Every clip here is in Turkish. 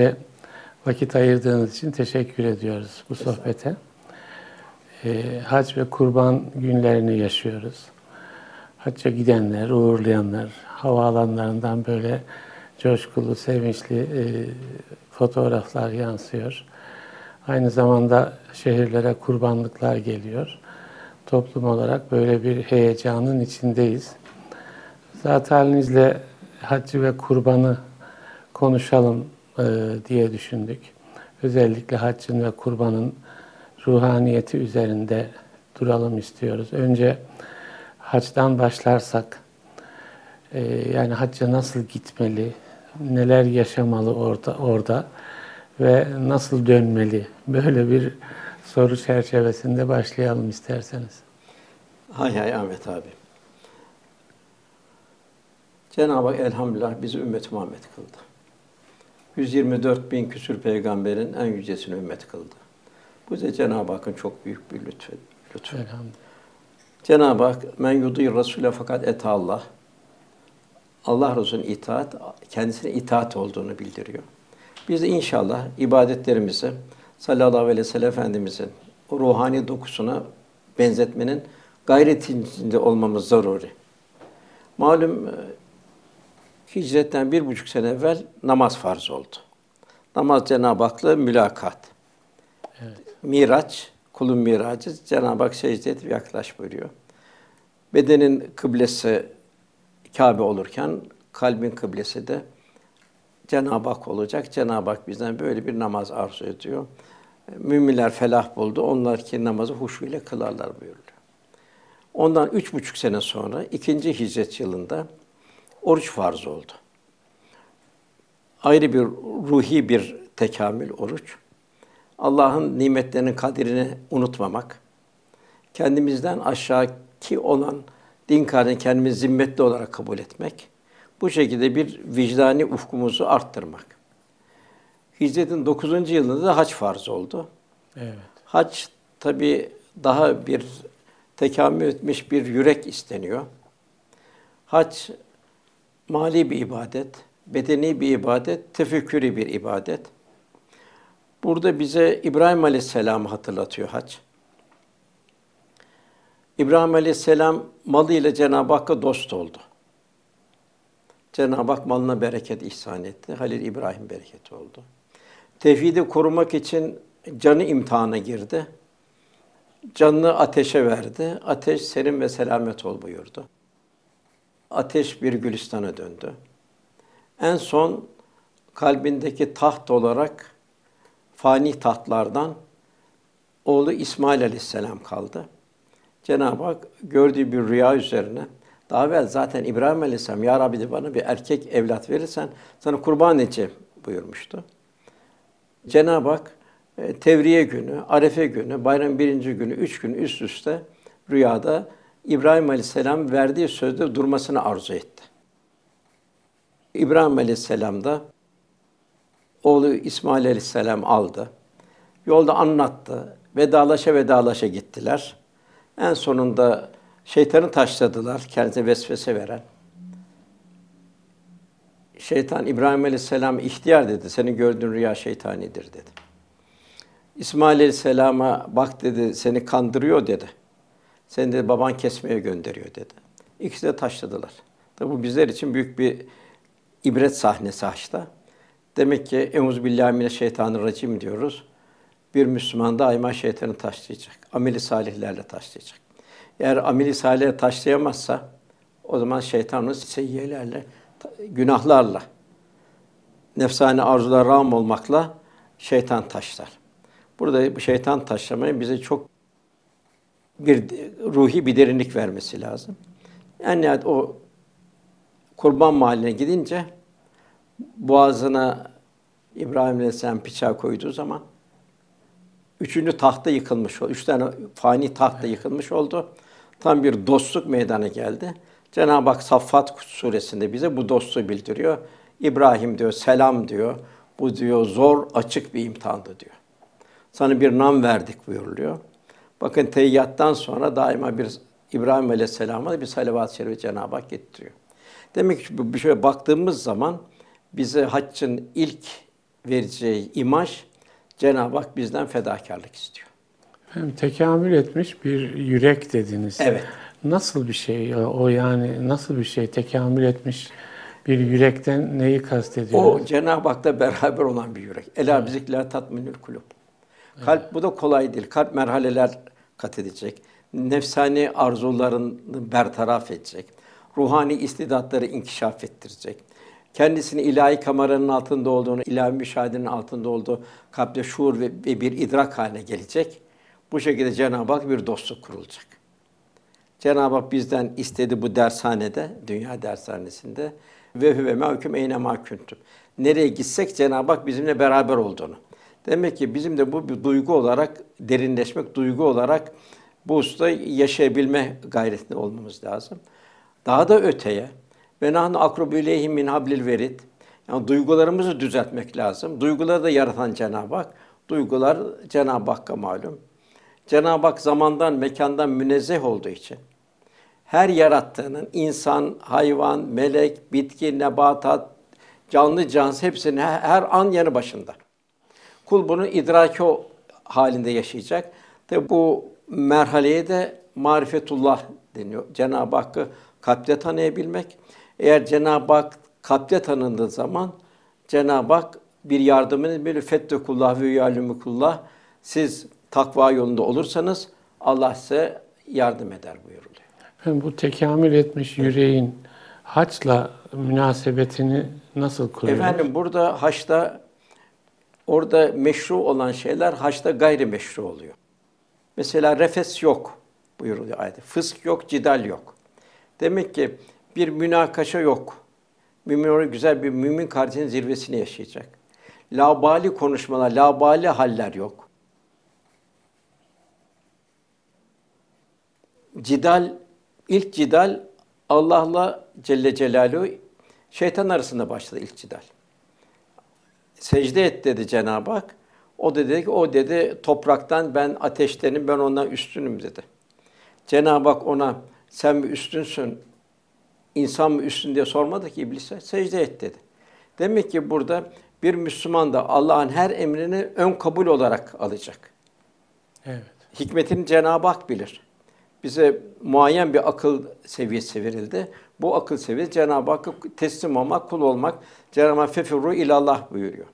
Önce vakit ayırdığınız için teşekkür ediyoruz bu sohbete. Ee, hac ve kurban günlerini yaşıyoruz. Hacca gidenler, uğurlayanlar, havaalanlarından böyle coşkulu, sevinçli e, fotoğraflar yansıyor. Aynı zamanda şehirlere kurbanlıklar geliyor. Toplum olarak böyle bir heyecanın içindeyiz. Zat halinizle haccı ve kurbanı konuşalım e, diye düşündük. Özellikle haccın ve kurbanın ruhaniyeti üzerinde duralım istiyoruz. Önce hacdan başlarsak, e, yani hacca nasıl gitmeli, neler yaşamalı orada, orada ve nasıl dönmeli? Böyle bir soru çerçevesinde başlayalım isterseniz. Hay hay Ahmet abi. Cenab-ı Hak elhamdülillah bizi ümmet Muhammed kıldı. 124 bin küsür peygamberin en yücesini ümmet kıldı. Bu da Cenab-ı Hakk'ın çok büyük bir lütfu. Elhamdülillah. Cenab-ı Hak men yudur Rasule fakat et Allah. Allah Resulü'nün itaat kendisine itaat olduğunu bildiriyor. Biz de inşallah ibadetlerimizi sallallahu aleyhi ve sellem Efendimizin o ruhani dokusuna benzetmenin gayretinde olmamız zaruri. Malum hicretten bir buçuk sene evvel namaz farz oldu. Namaz Cenab-ı Hak'la mülakat. Evet. Miraç, kulun miracı Cenab-ı Hak secde edip yaklaş buyuruyor. Bedenin kıblesi Kabe olurken kalbin kıblesi de Cenab-ı Hak olacak. Cenab-ı Hak bizden böyle bir namaz arzu ediyor. Müminler felah buldu. Onlar ki namazı huşu ile kılarlar buyuruyor. Ondan üç buçuk sene sonra ikinci hicret yılında oruç farz oldu. Ayrı bir ruhi bir tekamül oruç. Allah'ın nimetlerinin kadrini unutmamak, kendimizden aşağıki olan din karnını kendimiz zimmetli olarak kabul etmek, bu şekilde bir vicdani ufkumuzu arttırmak. Hicretin 9. yılında da hac farz oldu. Evet. Hac tabi daha bir tekamül etmiş bir yürek isteniyor. Hac mali bir ibadet, bedeni bir ibadet, tefekkürü bir ibadet. Burada bize İbrahim Aleyhisselam'ı hatırlatıyor hac. İbrahim Aleyhisselam malıyla Cenab-ı Hakk'a dost oldu. Cenab-ı Hak malına bereket ihsan etti. Halil İbrahim bereketi oldu. Tevhidi korumak için canı imtihana girdi. Canını ateşe verdi. Ateş serin ve selamet ol buyurdu. Ateş bir gülistana döndü. En son kalbindeki taht olarak fani tahtlardan oğlu İsmail Aleyhisselam kaldı. Cenab-ı Hak gördüğü bir rüya üzerine daha evvel zaten İbrahim Aleyhisselam Ya Rabbi de bana bir erkek evlat verirsen sana kurban edeceğim buyurmuştu. Cenab-ı Hak e, Tevriye günü, Arefe günü, bayram birinci günü, üç gün üst üste rüyada İbrahim Aleyhisselam verdiği sözde durmasını arzu etti. İbrahim Aleyhisselam da oğlu İsmail Aleyhisselam aldı. Yolda anlattı. Vedalaşa vedalaşa gittiler. En sonunda şeytanı taşladılar, kendisine vesvese veren. Şeytan İbrahim Aleyhisselam ihtiyar dedi. Senin gördüğün rüya şeytanidir dedi. İsmail Aleyhisselam'a bak dedi seni kandırıyor dedi. Seni de baban kesmeye gönderiyor dedi. İkisi de taşladılar. Tabi bu bizler için büyük bir ibret sahnesi haçta. Demek ki Eûzü billahi mineşşeytanirracim diyoruz. Bir Müslüman daima şeytanı taşlayacak. Ameli salihlerle taşlayacak. Eğer ameli salihlerle taşlayamazsa o zaman şeytanın seyyiyelerle, günahlarla, nefsani arzular ram olmakla şeytan taşlar. Burada bu şeytan taşlamayı bize çok bir ruhi bir derinlik vermesi lazım. Yani o kurban mahalline gidince boğazına İbrahim Aleyhisselam bıçağı koyduğu zaman üçüncü tahta yıkılmış oldu. Üç tane fani tahta yıkılmış oldu. Tam bir dostluk meydana geldi. Cenab-ı Hak Saffat suresinde bize bu dostluğu bildiriyor. İbrahim diyor, selam diyor. Bu diyor zor, açık bir imtihandı diyor. Sana bir nam verdik buyuruluyor. Bakın teyyattan sonra daima bir İbrahim Aleyhisselam'a bir salavat-ı şerife Cenab-ı Hak getiriyor. Demek ki bir şöyle baktığımız zaman bize haccın ilk vereceği imaj Cenab-ı Hak bizden fedakarlık istiyor. Hem tekamül etmiş bir yürek dediniz. Evet. Nasıl bir şey o yani nasıl bir şey tekamül etmiş bir yürekten neyi kastediyoruz? O Cenab-ı Hak'la beraber olan bir yürek. Ela bizikla tatminül kulub. Kalp bu da kolay değil. Kalp merhaleler kat edecek. Nefsani arzularını bertaraf edecek. Ruhani istidatları inkişaf ettirecek. Kendisini ilahi kameranın altında olduğunu, ilahi müşahedenin altında olduğu kalpte şuur ve bir idrak haline gelecek. Bu şekilde Cenab-ı Hak bir dostluk kurulacak. Cenab-ı Hak bizden istedi bu dershanede, dünya dershanesinde ve huve mahkum eyne mahkuntum. Nereye gitsek Cenab-ı Hak bizimle beraber olduğunu. Demek ki bizim de bu bir duygu olarak derinleşmek, duygu olarak bu usta yaşayabilme gayretinde olmamız lazım. Daha da öteye ve nahnu akrubu ileyhi min hablil verid. Yani duygularımızı düzeltmek lazım. Duyguları da yaratan Cenab-ı Hak. Duygular Cenab-ı Hakk'a malum. Cenab-ı Hak zamandan, mekandan münezzeh olduğu için her yarattığının insan, hayvan, melek, bitki, nebatat, canlı cansız hepsinin her an yanı başında. Kul bunu idraki o halinde yaşayacak. Tabi bu merhaleye de marifetullah deniyor. Cenab-ı Hakk'ı kalpte tanıyabilmek. Eğer Cenab-ı Hak kalpte tanındığı zaman Cenab-ı Hak bir yardımını bir fettekullah ve yalumukullah siz takva yolunda olursanız Allah size yardım eder buyuruluyor. Efendim, bu tekamül etmiş yüreğin haçla münasebetini nasıl kuruyoruz? Efendim burada haçta orada meşru olan şeyler haçta gayri meşru oluyor. Mesela refes yok buyuruluyor ayette. Fısk yok, cidal yok. Demek ki bir münakaşa yok. Mümin güzel bir mümin kardeşinin zirvesini yaşayacak. Labali konuşmalar, labali haller yok. Cidal, ilk cidal Allah'la Celle Celaluhu şeytan arasında başladı ilk cidal. Secde et dedi Cenab-ı Hak. O dedi ki o dedi topraktan ben ateştenim ben ondan üstünüm dedi. Cenab-ı Hak ona sen mi üstünsün, insan mı üstün diye sormadı ki iblise. Secde et dedi. Demek ki burada bir Müslüman da Allah'ın her emrini ön kabul olarak alacak. Evet. Hikmetini Cenab-ı Hak bilir. Bize muayyen bir akıl seviyesi verildi. Bu akıl seviyesi Cenab-ı Hakk'a teslim olmak, kul olmak. Cenab-ı Hak fefirru ilallah buyuruyor.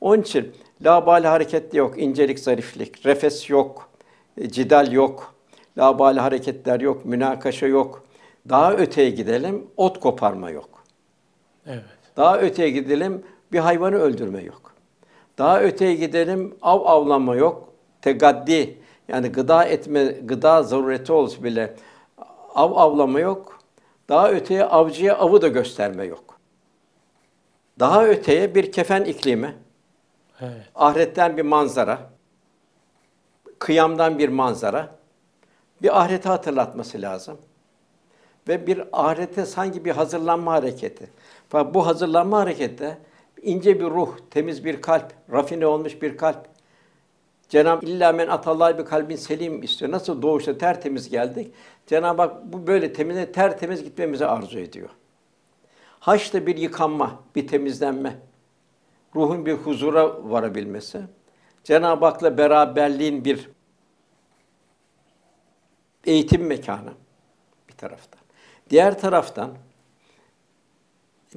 Onun için labali hareket yok, incelik, zariflik, refes yok, e, cidal yok, labali hareketler yok, münakaşa yok. Daha öteye gidelim, ot koparma yok. Evet. Daha öteye gidelim, bir hayvanı öldürme yok. Daha öteye gidelim, av avlanma yok. Tegaddi, yani gıda etme, gıda zarureti olsa bile av avlama yok. Daha öteye avcıya avı da gösterme yok. Daha öteye bir kefen iklimi, Evet. ahiretten bir manzara, kıyamdan bir manzara, bir ahireti hatırlatması lazım. Ve bir ahirete sanki bir hazırlanma hareketi. Fakat bu hazırlanma harekette ince bir ruh, temiz bir kalp, rafine olmuş bir kalp. Cenab-ı illa men atallah bir kalbin selim istiyor. Nasıl doğuşta tertemiz geldik? Cenab-ı Hak bu böyle temize tertemiz gitmemizi arzu ediyor. Haçta bir yıkanma, bir temizlenme. Ruhun bir huzura varabilmesi. Cenab-ı Hak'la beraberliğin bir eğitim mekanı bir taraftan. Diğer taraftan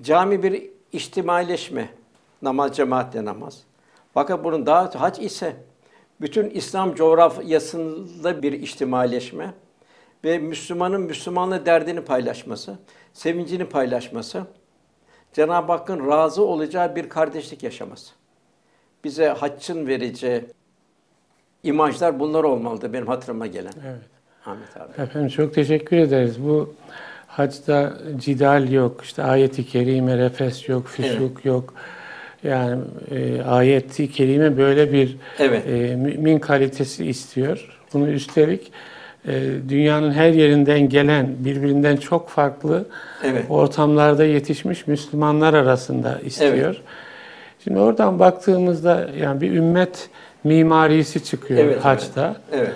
cami bir içtimaileşme, namaz cemaatle namaz. Fakat bunun daha hac ise bütün İslam coğrafyasında bir içtimaileşme ve Müslümanın Müslümanla derdini paylaşması, sevincini paylaşması, Cenab-ı Hakk'ın razı olacağı bir kardeşlik yaşaması. Bize haccın vereceği imajlar bunlar olmalıdır benim hatırıma gelen. Evet. Ahmet abi. Efendim çok teşekkür ederiz. Bu hacda cidal yok, işte ayeti kerime refes yok, füsuk yok. Yani e, ayeti kerime böyle bir Evet. e, mümin kalitesi istiyor. Bunu üstelik dünyanın her yerinden gelen, birbirinden çok farklı Evet. ortamlarda yetişmiş Müslümanlar arasında istiyor. Şimdi oradan baktığımızda yani bir ümmet mimarisi çıkıyor Evet, haçta. Evet.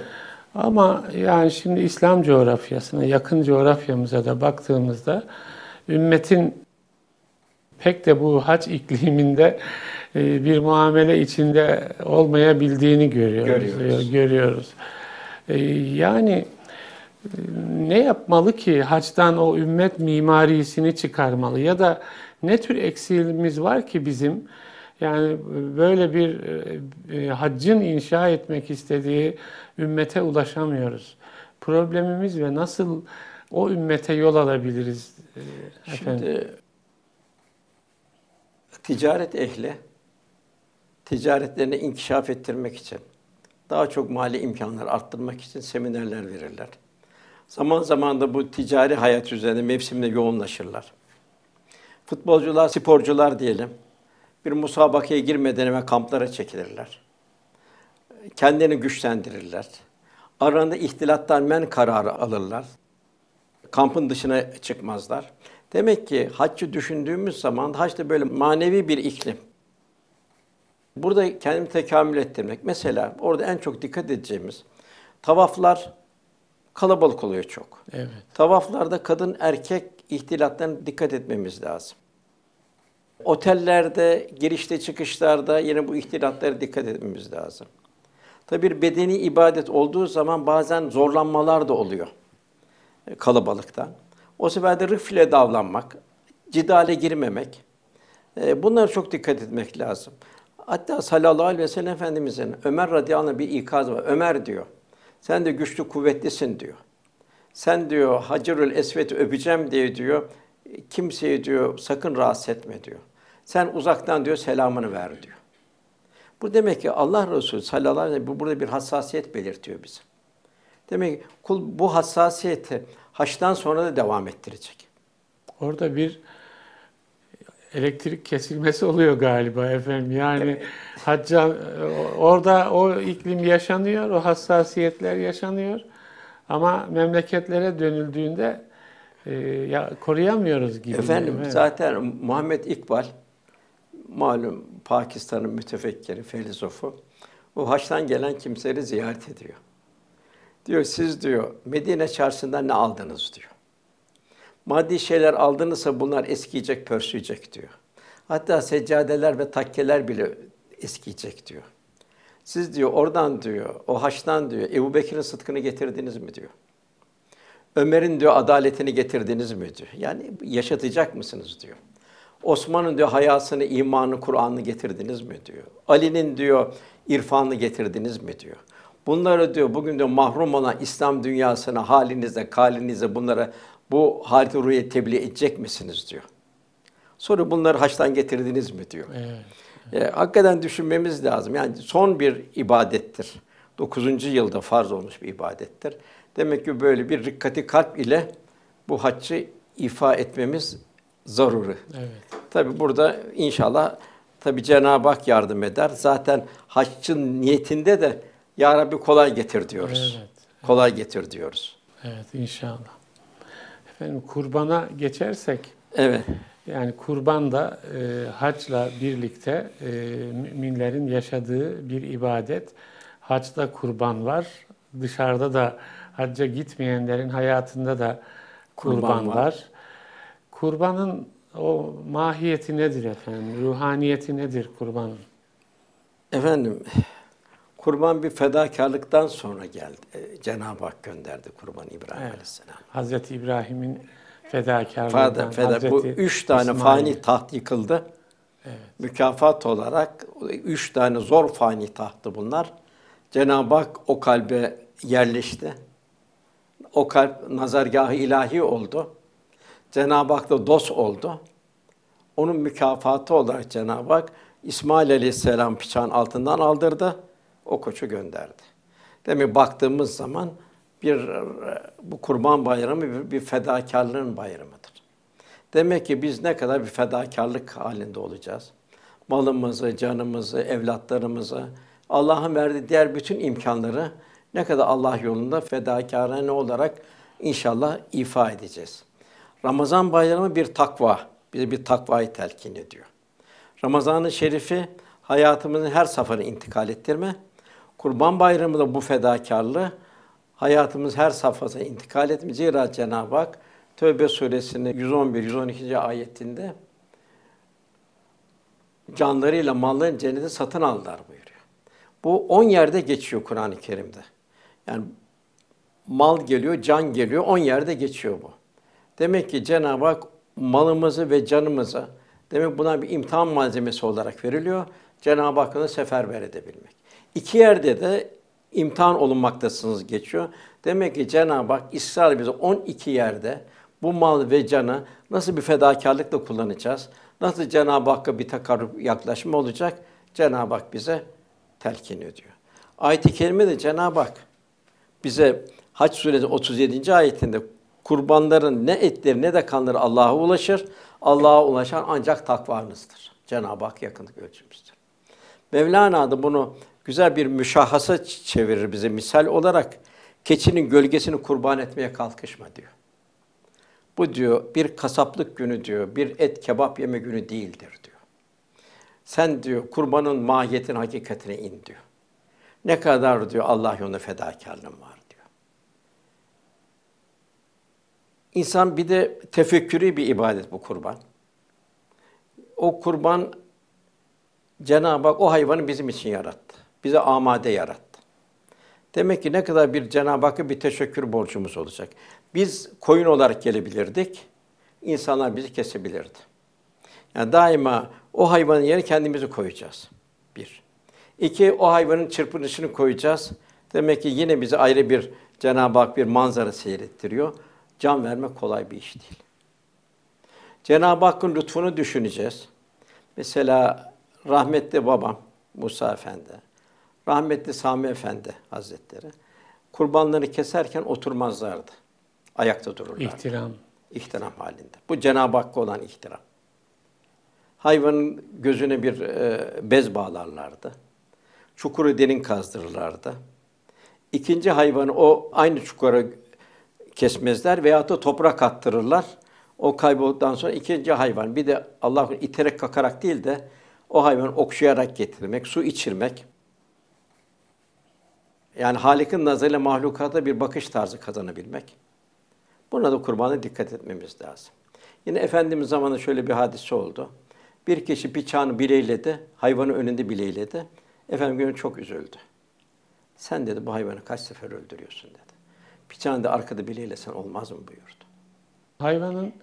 Ama yani şimdi İslam coğrafyasına, yakın coğrafyamıza da baktığımızda ümmetin pek de bu hac ikliminde e, bir muamele içinde olmayabildiğini görüyoruz. Görüyoruz. görüyoruz. E, Yani e, ne yapmalı ki haçtan o ümmet mimarisini çıkarmalı ya da ne tür eksiğimiz var ki bizim yani böyle bir e, e, haccın inşa etmek istediği ümmete ulaşamıyoruz. Problemimiz ve nasıl o ümmete yol alabiliriz e, efendim? Şimdi ticaret ehli ticaretlerini inkişaf ettirmek için daha çok mali imkanlar arttırmak için seminerler verirler. Zaman zaman da bu ticari hayat üzerine mevsimde yoğunlaşırlar. Futbolcular, sporcular diyelim. Bir musabakaya girmeden hemen kamplara çekilirler. Kendini güçlendirirler. Aralarında ihtilattan men kararı alırlar. Kampın dışına çıkmazlar. Demek ki haccı düşündüğümüz zaman hac da böyle manevi bir iklim. Burada kendimi tekamül ettirmek. Mesela orada en çok dikkat edeceğimiz tavaflar kalabalık oluyor çok. Evet. Tavaflarda kadın erkek ihtilatlarına dikkat etmemiz lazım. Otellerde, girişte çıkışlarda yine bu ihtilatlara dikkat etmemiz lazım. Tabi bir bedeni ibadet olduğu zaman bazen zorlanmalar da oluyor e, kalabalıkta. O sefer de rıfle davranmak, cidale girmemek. e, Bunlara çok dikkat etmek lazım. Hatta sallallahu aleyhi ve sellem Efendimizin Ömer radıyallahu anh bir ikaz var. Ömer diyor, sen de güçlü kuvvetlisin diyor. Sen diyor Hacerül Esved'i öpeceğim diye diyor. Kimseyi diyor sakın rahatsız etme diyor. Sen uzaktan diyor selamını ver diyor. Bu demek ki Allah Resulü sallallahu aleyhi ve sellem burada bir hassasiyet belirtiyor bize. Demek ki kul bu hassasiyeti haçtan sonra da devam ettirecek. Orada bir elektrik kesilmesi oluyor galiba efendim. Yani hacca orada o iklim yaşanıyor, o hassasiyetler yaşanıyor. Ama memleketlere dönüldüğünde e, ya koruyamıyoruz gibi. Efendim Evet. zaten Muhammed İkbal malum Pakistan'ın mütefekkiri, filozofu. O haçtan gelen kimseleri ziyaret ediyor. Diyor siz diyor Medine çarşısından ne aldınız diyor. Maddi şeyler aldınızsa bunlar eskiyecek, pörsüyecek diyor. Hatta seccadeler ve takkeler bile eskiyecek diyor. Siz diyor oradan diyor, o haçtan diyor, Ebu Bekir'in sıdkını getirdiniz mi diyor. Ömer'in diyor adaletini getirdiniz mi diyor. Yani yaşatacak mısınız diyor. Osman'ın diyor hayasını, imanı, Kur'an'ı getirdiniz mi diyor. Ali'nin diyor irfanını getirdiniz mi diyor. Bunları diyor bugün diyor mahrum olan İslam dünyasına halinizde, kalinizde bunlara bu halit ruhiye tebliğ edecek misiniz diyor. Sonra bunları haçtan getirdiniz mi diyor. Evet. E, hakikaten düşünmemiz lazım. Yani son bir ibadettir. 9. yılda farz olmuş bir ibadettir. Demek ki böyle bir rikkati kalp ile bu haccı ifa etmemiz zaruri. Evet. Tabi burada inşallah tabi Cenab-ı Hak yardım eder. Zaten haccın niyetinde de Ya Rabbi kolay getir diyoruz. Evet. Kolay getir diyoruz. Evet inşallah. Efendim kurbana geçersek Evet. yani kurban da e, hacla birlikte e, müminlerin yaşadığı bir ibadet. Hacda kurban var. Dışarıda da hacca gitmeyenlerin hayatında da kurban, Kurban var. var. Kurbanın o mahiyeti nedir efendim? Ruhaniyeti nedir kurbanın? Efendim kurban bir fedakarlıktan sonra geldi. E, Cenab-ı Hak gönderdi kurban İbrahim Evet. Aleyhisselam. Hazreti İbrahim'in fedakarlığından, Feda, feda, bu üç tane İsmail. fani taht yıkıldı. Evet. Mükafat olarak üç tane zor fani tahtı bunlar. Cenab-ı Hak o kalbe yerleşti. O kalp nazargahı ilahi oldu. Cenab-ı Hak da dost oldu. Onun mükafatı olarak Cenab-ı Hak İsmail Aleyhisselam bıçağın altından aldırdı. O koçu gönderdi. Demek baktığımız zaman bir bu Kurban Bayramı bir, bir fedakarlığın bayramıdır. Demek ki biz ne kadar bir fedakarlık halinde olacağız. Malımızı, canımızı, evlatlarımızı, Allah'ın verdiği diğer bütün imkanları ne kadar Allah yolunda fedakarane olarak inşallah ifa edeceğiz. Ramazan bayramı bir takva, bize bir takvayı telkin ediyor. Ramazan-ı Şerif'i hayatımızın her safhasına intikal ettirme. Kurban Bayramı da bu fedakarlığı hayatımız her safhasına intikal etme. Zira Cenab-ı Hak Tövbe suresinin 111 112. ayetinde canlarıyla malların cenneti satın aldılar buyuruyor. Bu on yerde geçiyor Kur'an-ı Kerim'de. Yani mal geliyor, can geliyor, on yerde geçiyor bu. Demek ki Cenab-ı Hak malımızı ve canımızı demek buna bir imtihan malzemesi olarak veriliyor. Cenab-ı Hakk'ı seferber edebilmek. İki yerde de imtihan olunmaktasınız geçiyor. Demek ki Cenab-ı Hak ısrar bize 12 yerde bu mal ve canı nasıl bir fedakarlıkla kullanacağız? Nasıl Cenab-ı Hakk'a bir takarrub yaklaşma olacak? Cenab-ı Hak bize telkin ediyor. Ayet-i kerime de Cenab-ı Hak bize Hac suresi 37. ayetinde kurbanların ne etleri ne de kanları Allah'a ulaşır. Allah'a ulaşan ancak takvanızdır. Cenab-ı Hak yakınlık ölçümüzdür. Mevlana da bunu güzel bir müşahhasa çevirir bize misal olarak. Keçinin gölgesini kurban etmeye kalkışma diyor. Bu diyor bir kasaplık günü diyor, bir et kebap yeme günü değildir diyor. Sen diyor kurbanın mahiyetin hakikatine in diyor. Ne kadar diyor Allah yolunda fedakarlığın var diyor. İnsan bir de tefekkürü bir ibadet bu kurban. O kurban Cenab-ı Hak o hayvanı bizim için yarattı. Bize amade yarattı. Demek ki ne kadar bir Cenab-ı Hakk'a bir teşekkür borcumuz olacak. Biz koyun olarak gelebilirdik. İnsanlar bizi kesebilirdi. Yani daima o hayvanın yerine kendimizi koyacağız. Bir. İki, o hayvanın çırpınışını koyacağız. Demek ki yine bize ayrı bir Cenab-ı Hak bir manzara seyrettiriyor. Can vermek kolay bir iş değil. Cenab-ı Hakk'ın lütfunu düşüneceğiz. Mesela rahmetli babam Musa Efendi, rahmetli Sami Efendi Hazretleri kurbanları keserken oturmazlardı. Ayakta dururlardı. İhtiram. İhtiram halinde. Bu Cenab-ı Hakk'a olan ihtiram. Hayvanın gözüne bir e, bez bağlarlardı. Çukuru derin kazdırırlardı. İkinci hayvanı o aynı çukura kesmezler veya da toprak attırırlar. O kaybolduktan sonra ikinci hayvan bir de Allah iterek kakarak değil de o hayvanı okşayarak getirmek, su içirmek. Yani Halik'in nazarıyla mahlukata bir bakış tarzı kazanabilmek. Buna da kurbana dikkat etmemiz lazım. Yine Efendimiz zamanında şöyle bir hadise oldu. Bir kişi bıçağını bileyledi, hayvanı önünde bileyledi. Efendim çok üzüldü. Sen dedi bu hayvanı kaç sefer öldürüyorsun dedi. Bıçağını da arkada bileylesen olmaz mı buyurdu. Hayvanın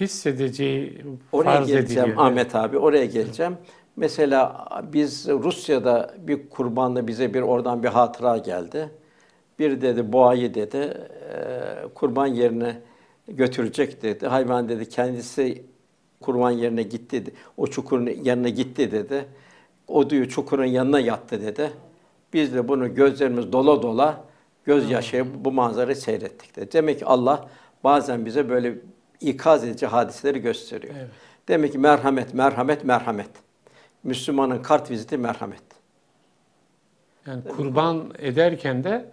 hissedeceği Oraya farz geleceğim ediliyor. Ahmet abi, oraya geleceğim. Mesela biz Rusya'da bir kurbanda bize bir oradan bir hatıra geldi. Bir dedi boğayı dedi e, kurban yerine götürecek dedi. Hayvan dedi kendisi kurban yerine gitti. O çukurun yanına gitti dedi. O diyor çukurun yanına yattı dedi. Biz de bunu gözlerimiz dola dola gözyaşı bu manzarayı seyrettik dedi. Demek ki Allah bazen bize böyle ikaz edici hadiseleri gösteriyor. Evet. Demek ki merhamet, merhamet, merhamet. Müslümanın kart viziti merhamet. Yani kurban ederken de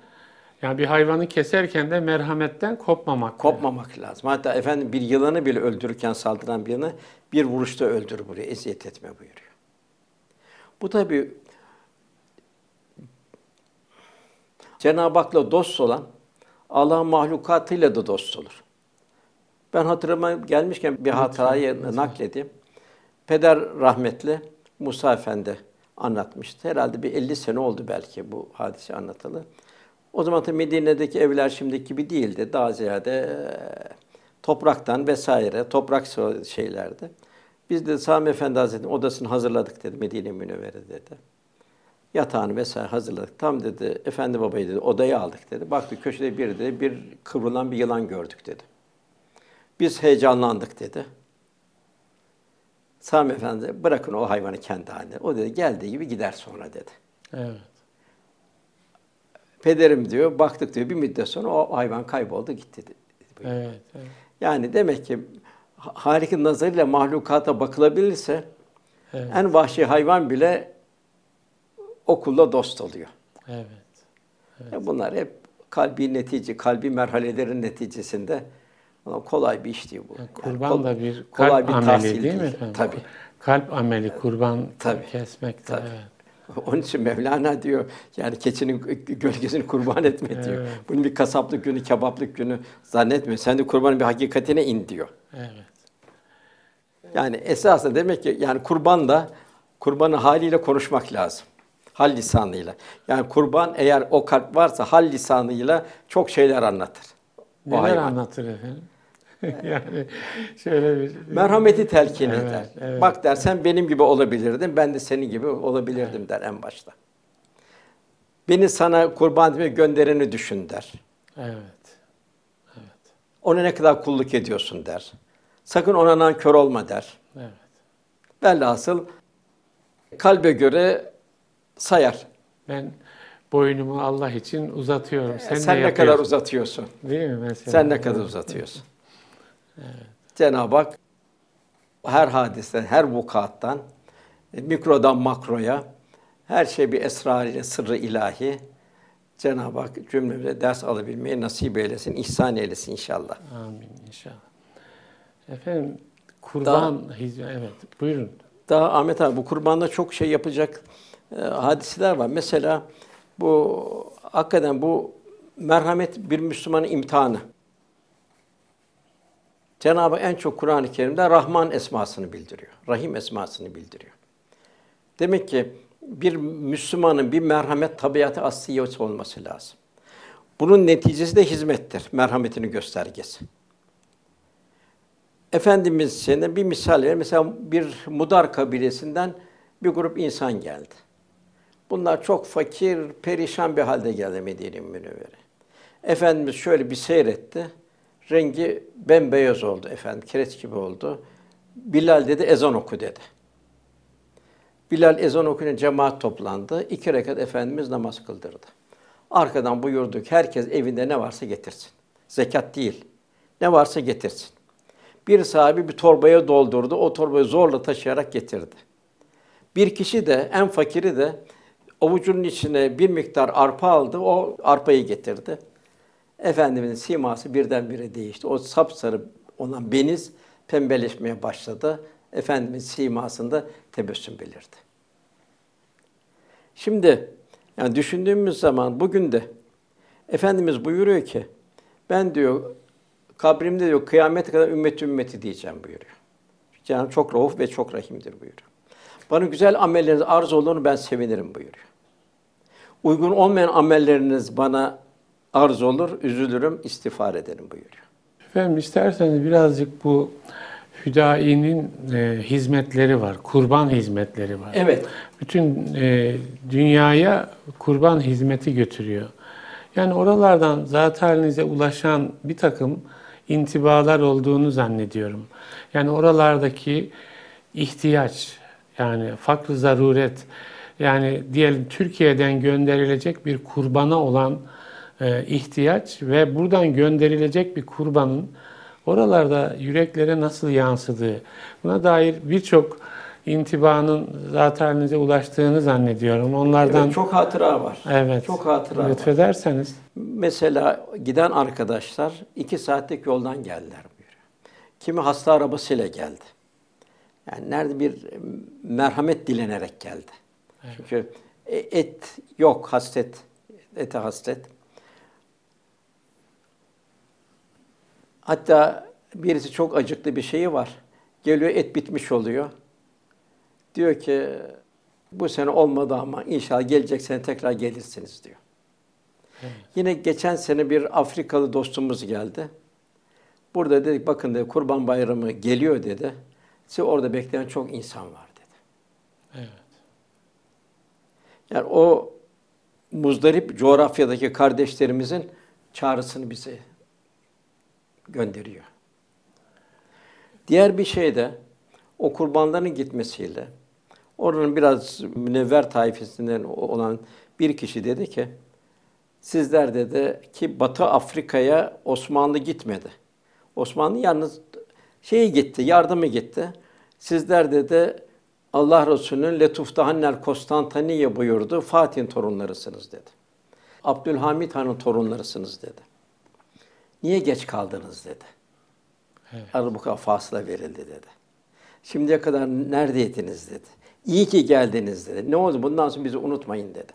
yani bir hayvanı keserken de merhametten kopmamak. Kopmamak lazım. Hatta efendim bir yılanı bile öldürürken saldıran bir yılanı bir vuruşta öldür buraya, eziyet etme buyuruyor. Bu tabi Cenab-ı Hak'la dost olan Allah'ın mahlukatıyla da dost olur. Ben hatırıma gelmişken bir hatayı nakledeyim. Peder rahmetli Musa Efendi anlatmıştı. Herhalde bir 50 sene oldu belki bu hadise anlatılı. O zaman da Medine'deki evler şimdiki gibi değildi. Daha ziyade e, topraktan vesaire, toprak şeylerdi. Biz de Sami Efendi Hazretleri'nin odasını hazırladık dedi Medine Münevvere dedi. Yatağını vesaire hazırladık. Tam dedi Efendi babayı dedi odayı aldık dedi. Baktık köşede bir dedi bir kıvrılan bir yılan gördük dedi. Biz heyecanlandık dedi. Sami Efendi bırakın o hayvanı kendi haline. O dedi geldiği gibi gider sonra dedi. Evet. Pederim diyor, baktık diyor bir müddet sonra o hayvan kayboldu gitti. dedi. Evet, evet. Yani demek ki Halik'in nazarıyla mahlukata bakılabilirse Evet. en vahşi hayvan bile okulla dost oluyor. Evet. E Bunlar hep kalbi netice, kalbi merhalelerin neticesinde ama kolay bir iş değil bu. Yani Yani kurban kol- da bir kolay kalp bir ameli değil mi efendim? Tabii. Kalp ameli kurban Tabii. kesmek de Tabii. evet. Onun için Mevlana diyor yani keçinin gölgesini kurban etme diyor. Evet. Bunun bir kasaplık günü, kebaplık günü zannetme. Sen de kurbanın bir hakikatine in diyor. Evet. Yani esasında demek ki yani kurban da kurbanı haliyle konuşmak lazım. Hal lisanıyla. Yani kurban eğer o kalp varsa hal lisanıyla çok şeyler anlatır. Neler hayvan. anlatır efendim? yani şöyle bir Merhameti telkin Evet, eder. evet. Bak der sen benim gibi olabilirdin, ben de senin gibi olabilirdim der en başta. Beni sana kurban etmeye göndereni düşün der. Evet. Ona ne kadar kulluk ediyorsun der. Sakın ona nankör olma der. Evet. Velhasıl kalbe göre sayar. Ben boynumu Allah için uzatıyorum. Sen, Sen, de ne kadar uzatıyorsun? Değil mi mesela? Sen ne kadar uzatıyorsun? Cenab-ı Hak her hadisten, her vukuattan, e, mikrodan makroya, her şey bir esrarıyla, sırrı ilahi. Cenab-ı Hak cümlemize ders alabilmeyi nasip eylesin, ihsan eylesin inşallah. Amin inşallah. Efendim kurban hizmet evet buyurun. Daha Ahmet abi bu kurbanda çok şey yapacak e, hadiseler var. Mesela bu hakikaten bu merhamet bir Müslümanın imtihanı. Cenab-ı en çok Kur'an-ı Kerim'de Rahman esmasını bildiriyor. Rahim esmasını bildiriyor. Demek ki bir Müslümanın bir merhamet tabiatı asliyesi olması lazım. Bunun neticesi de hizmettir, merhametini göstergesi. Efendimiz sene bir misal ver. Mesela bir Mudar kabilesinden bir grup insan geldi. Bunlar çok fakir, perişan bir halde geldi Medine-i Münevvere. Efendimiz şöyle bir seyretti. Rengi bembeyaz oldu efendim, kireç gibi oldu. Bilal dedi ezan oku dedi. Bilal ezan okuyunca cemaat toplandı. İki rekat Efendimiz namaz kıldırdı. Arkadan buyurduk herkes evinde ne varsa getirsin. Zekat değil. Ne varsa getirsin. Bir sahibi bir torbaya doldurdu. O torbayı zorla taşıyarak getirdi. Bir kişi de en fakiri de avucunun içine bir miktar arpa aldı. O arpayı getirdi. Efendimizin siması birdenbire değişti. O sapsarı olan beniz pembeleşmeye başladı. Efendimiz simasında tebessüm belirdi. Şimdi yani düşündüğümüz zaman bugün de Efendimiz buyuruyor ki ben diyor kabrimde diyor kıyamete kadar ümmet ümmeti diyeceğim buyuruyor. Cenab-ı çok rauf ve çok rahimdir buyuruyor. Bana güzel amelleriniz arz olunu ben sevinirim buyuruyor. Uygun olmayan amelleriniz bana arz olur, üzülürüm, istiğfar ederim buyuruyor. Efendim isterseniz birazcık bu Hüdayi'nin e, hizmetleri var, kurban hizmetleri var. Evet. Bütün e, dünyaya kurban hizmeti götürüyor. Yani oralardan zat halinize ulaşan bir takım intibalar olduğunu zannediyorum. Yani oralardaki ihtiyaç, yani fakr zaruret, yani diyelim Türkiye'den gönderilecek bir kurbana olan ihtiyaç ve buradan gönderilecek bir kurbanın oralarda yüreklere nasıl yansıdığı, buna dair birçok intibanın zat halinize ulaştığını zannediyorum. Onlardan Evet, çok hatıra var. Evet. Çok hatıra var. Lütfederseniz. Mesela giden arkadaşlar iki saatlik yoldan geldiler buyuruyor. Kimi hasta arabasıyla geldi. Yani nerede bir merhamet dilenerek geldi. Çünkü e, et yok, hasret, ete hasret. Hatta birisi çok acıklı bir şeyi var. Geliyor et bitmiş oluyor. Diyor ki bu sene olmadı ama inşallah gelecek sene tekrar gelirsiniz diyor. Yine geçen sene bir Afrikalı dostumuz geldi. Burada dedik bakın dedi Kurban Bayramı geliyor dedi. Size orada bekleyen çok insan var dedi. Evet. Yani o muzdarip coğrafyadaki kardeşlerimizin çağrısını bize gönderiyor. Diğer bir şey de o kurbanların gitmesiyle oranın biraz münevver taifesinden olan bir kişi dedi ki sizler dedi ki Batı Afrika'ya Osmanlı gitmedi. Osmanlı yalnız şeyi gitti, yardımı gitti. Sizler dedi Allah Resulü'nün Letuftahannel Konstantiniye buyurdu. Fatih'in torunlarısınız dedi. Abdülhamit Han'ın torunlarısınız dedi. Niye geç kaldınız dedi. Evet. Arada bu kadar fasla verildi dedi. Şimdiye kadar neredeydiniz dedi. İyi ki geldiniz dedi. Ne oldu bundan sonra bizi unutmayın dedi.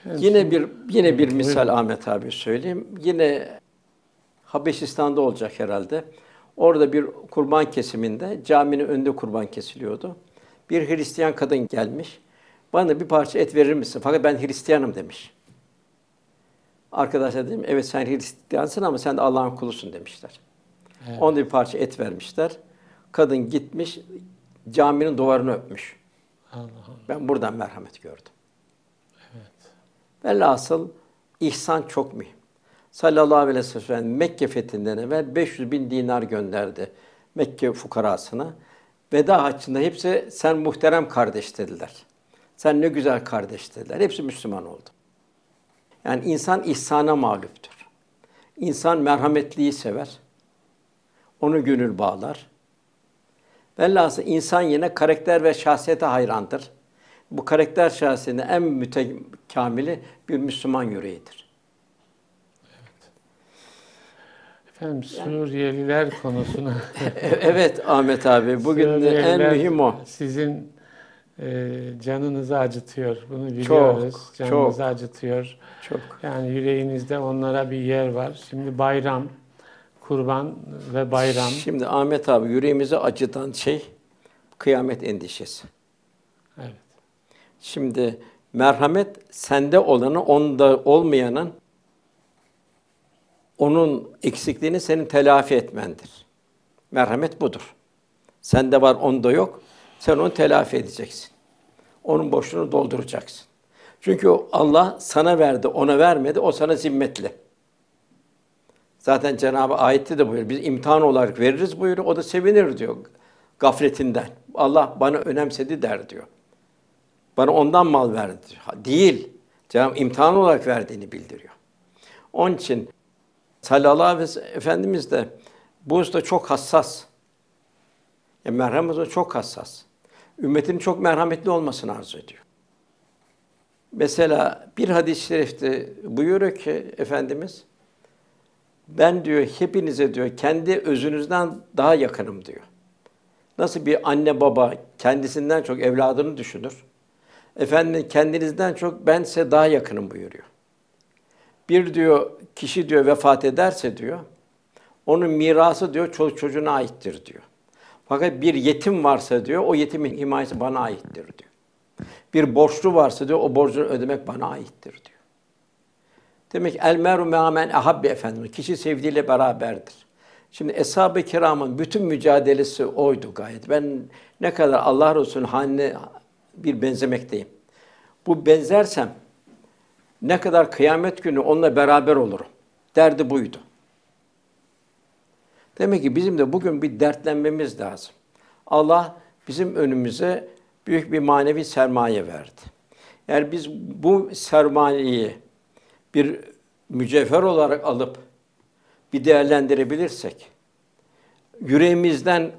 Efendim, Yine bir yine bir misal Ahmet abi söyleyeyim. Yine Habeşistan'da olacak herhalde. Orada bir kurban kesiminde caminin önünde kurban kesiliyordu. Bir Hristiyan kadın gelmiş. Bana bir parça et verir misin? Fakat ben Hristiyanım demiş. Arkadaşlar dedim, evet sen Hristiyansın ama sen de Allah'ın kulusun demişler. Evet. Ona da bir parça et vermişler. Kadın gitmiş, caminin duvarını öpmüş. Allah Allah. Ben buradan merhamet gördüm. Evet. Velhasıl ihsan çok mühim. Sallallahu aleyhi ve sellem Mekke fethinden evvel 500 bin dinar gönderdi Mekke fukarasına. Veda haccında hepsi sen muhterem kardeş dediler. Sen ne güzel kardeş dediler. Hepsi Müslüman oldu. Yani insan ihsana mağluptur. İnsan merhametliyi sever. Onu gönül bağlar. Velhasıl insan yine karakter ve şahsiyete hayrandır. Bu karakter şahsiyetinin en mütekamili bir Müslüman yüreğidir. Efendim Suriyeliler konusuna. Evet Ahmet abi, bugün en mühim o. Sizin e, canınızı acıtıyor. Bunu biliyoruz. Çok, canınızı çok. acıtıyor. Çok. Yani yüreğinizde onlara bir yer var. Şimdi bayram, kurban ve bayram. Şimdi Ahmet abi yüreğimizi acıtan şey kıyamet endişesi. Evet. Şimdi merhamet sende olanı onda olmayanın onun eksikliğini senin telafi etmendir. Merhamet budur. Sende var, onda yok. Sen onu telafi edeceksin. Onun boşluğunu dolduracaksın. Çünkü Allah sana verdi, ona vermedi, o sana zimmetli. Zaten Cenab-ı ayette de buyuruyor. Biz imtihan olarak veririz buyuruyor. O da sevinir diyor gafletinden. Allah bana önemsedi der diyor. Bana ondan mal verdi. Ha, Değil. Cenab-ı imtihan olarak verdiğini bildiriyor. Onun için sallallahu aleyhi ve Efendimiz de bu hususta çok hassas. Yani merhamet çok hassas. Ümmetinin çok merhametli olmasını arzu ediyor. Mesela bir hadis-i şerifte buyuruyor ki Efendimiz, ben diyor hepinize diyor kendi özünüzden daha yakınım diyor. Nasıl bir anne baba kendisinden çok evladını düşünür. Efendim kendinizden çok ben size daha yakınım buyuruyor. Bir diyor kişi diyor vefat ederse diyor onun mirası diyor çocuğuna aittir diyor. Fakat bir yetim varsa diyor o yetimin himayesi bana aittir diyor. Bir borçlu varsa diyor o borcunu ödemek bana aittir diyor. Demek ki el meru me'amen ahabbi efendim. Kişi sevdiğiyle beraberdir. Şimdi eshab-ı kiramın bütün mücadelesi oydu gayet. Ben ne kadar Allah Resulü'nün haline bir benzemekteyim. Bu benzersem ne kadar kıyamet günü onunla beraber olurum. Derdi buydu. Demek ki bizim de bugün bir dertlenmemiz lazım. Allah bizim önümüze büyük bir manevi sermaye verdi. Eğer biz bu sermayeyi bir mücevher olarak alıp bir değerlendirebilirsek, yüreğimizden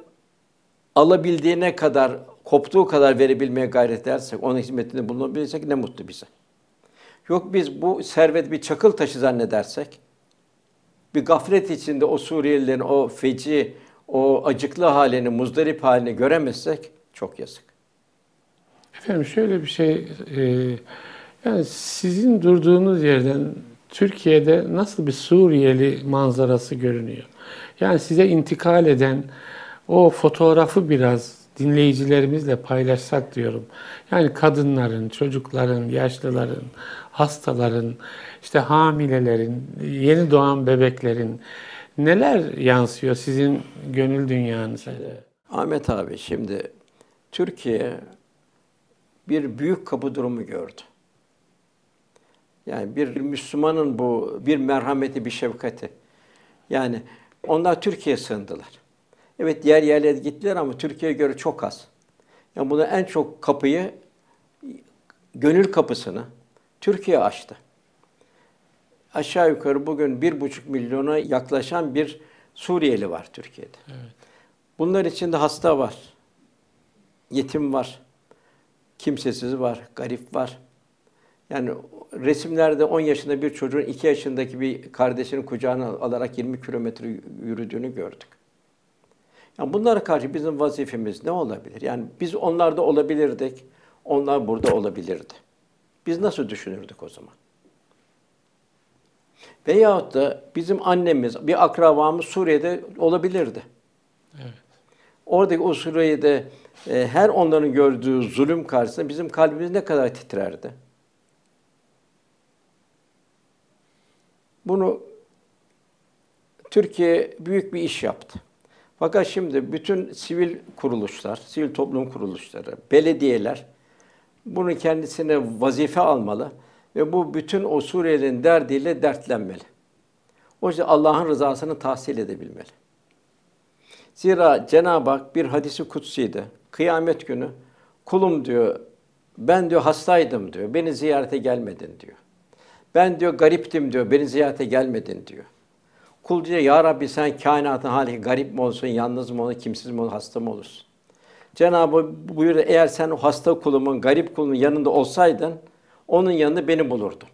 alabildiğine kadar, koptuğu kadar verebilmeye gayret edersek, onun hizmetinde bulunabilirsek ne mutlu bize. Yok biz bu servet bir çakıl taşı zannedersek, bir gaflet içinde o Suriyelilerin o feci, o acıklı halini, muzdarip halini göremezsek çok yazık. Efendim şöyle bir şey, e, yani sizin durduğunuz yerden Türkiye'de nasıl bir Suriyeli manzarası görünüyor? Yani size intikal eden o fotoğrafı biraz dinleyicilerimizle paylaşsak diyorum. Yani kadınların, çocukların, yaşlıların, hastaların, işte hamilelerin, yeni doğan bebeklerin neler yansıyor sizin gönül dünyanıza? Ahmet abi şimdi Türkiye bir büyük kapı durumu gördü. Yani bir Müslümanın bu bir merhameti, bir şefkati. Yani onlar Türkiye'ye sığındılar. Evet diğer yerlere gittiler ama Türkiye'ye göre çok az. Yani buna en çok kapıyı, gönül kapısını Türkiye açtı. Aşağı yukarı bugün bir buçuk milyona yaklaşan bir Suriyeli var Türkiye'de. Evet. Bunlar içinde hasta var, yetim var, kimsesiz var, garip var. Yani resimlerde 10 yaşında bir çocuğun 2 yaşındaki bir kardeşinin kucağına alarak 20 kilometre yürüdüğünü gördük. Yani bunlara karşı bizim vazifemiz ne olabilir? Yani biz onlarda olabilirdik, onlar burada olabilirdi. Biz nasıl düşünürdük o zaman? Veyahut da bizim annemiz, bir akrabamız Suriye'de olabilirdi. Evet. Oradaki o surede e, her onların gördüğü zulüm karşısında bizim kalbimiz ne kadar titrerdi? Bunu Türkiye büyük bir iş yaptı. Fakat şimdi bütün sivil kuruluşlar, sivil toplum kuruluşları, belediyeler bunu kendisine vazife almalı ve bu bütün o Suriyelilerin derdiyle dertlenmeli. O yüzden Allah'ın rızasını tahsil edebilmeli. Zira Cenab-ı Hak bir hadisi kutsi'de kıyamet günü kulum diyor ben diyor hastaydım diyor. Beni ziyarete gelmedin diyor. Ben diyor gariptim diyor. Beni ziyarete gelmedin diyor. Kul diyor ya Rabbi sen kainatın hali garip mi olsun, yalnız mı olsun, kimsiz mi olsun, hasta mı olursun? Cenab-ı Hak buyuruyor eğer sen o hasta kulumun, garip kulumun yanında olsaydın onun yanında beni bulurdun.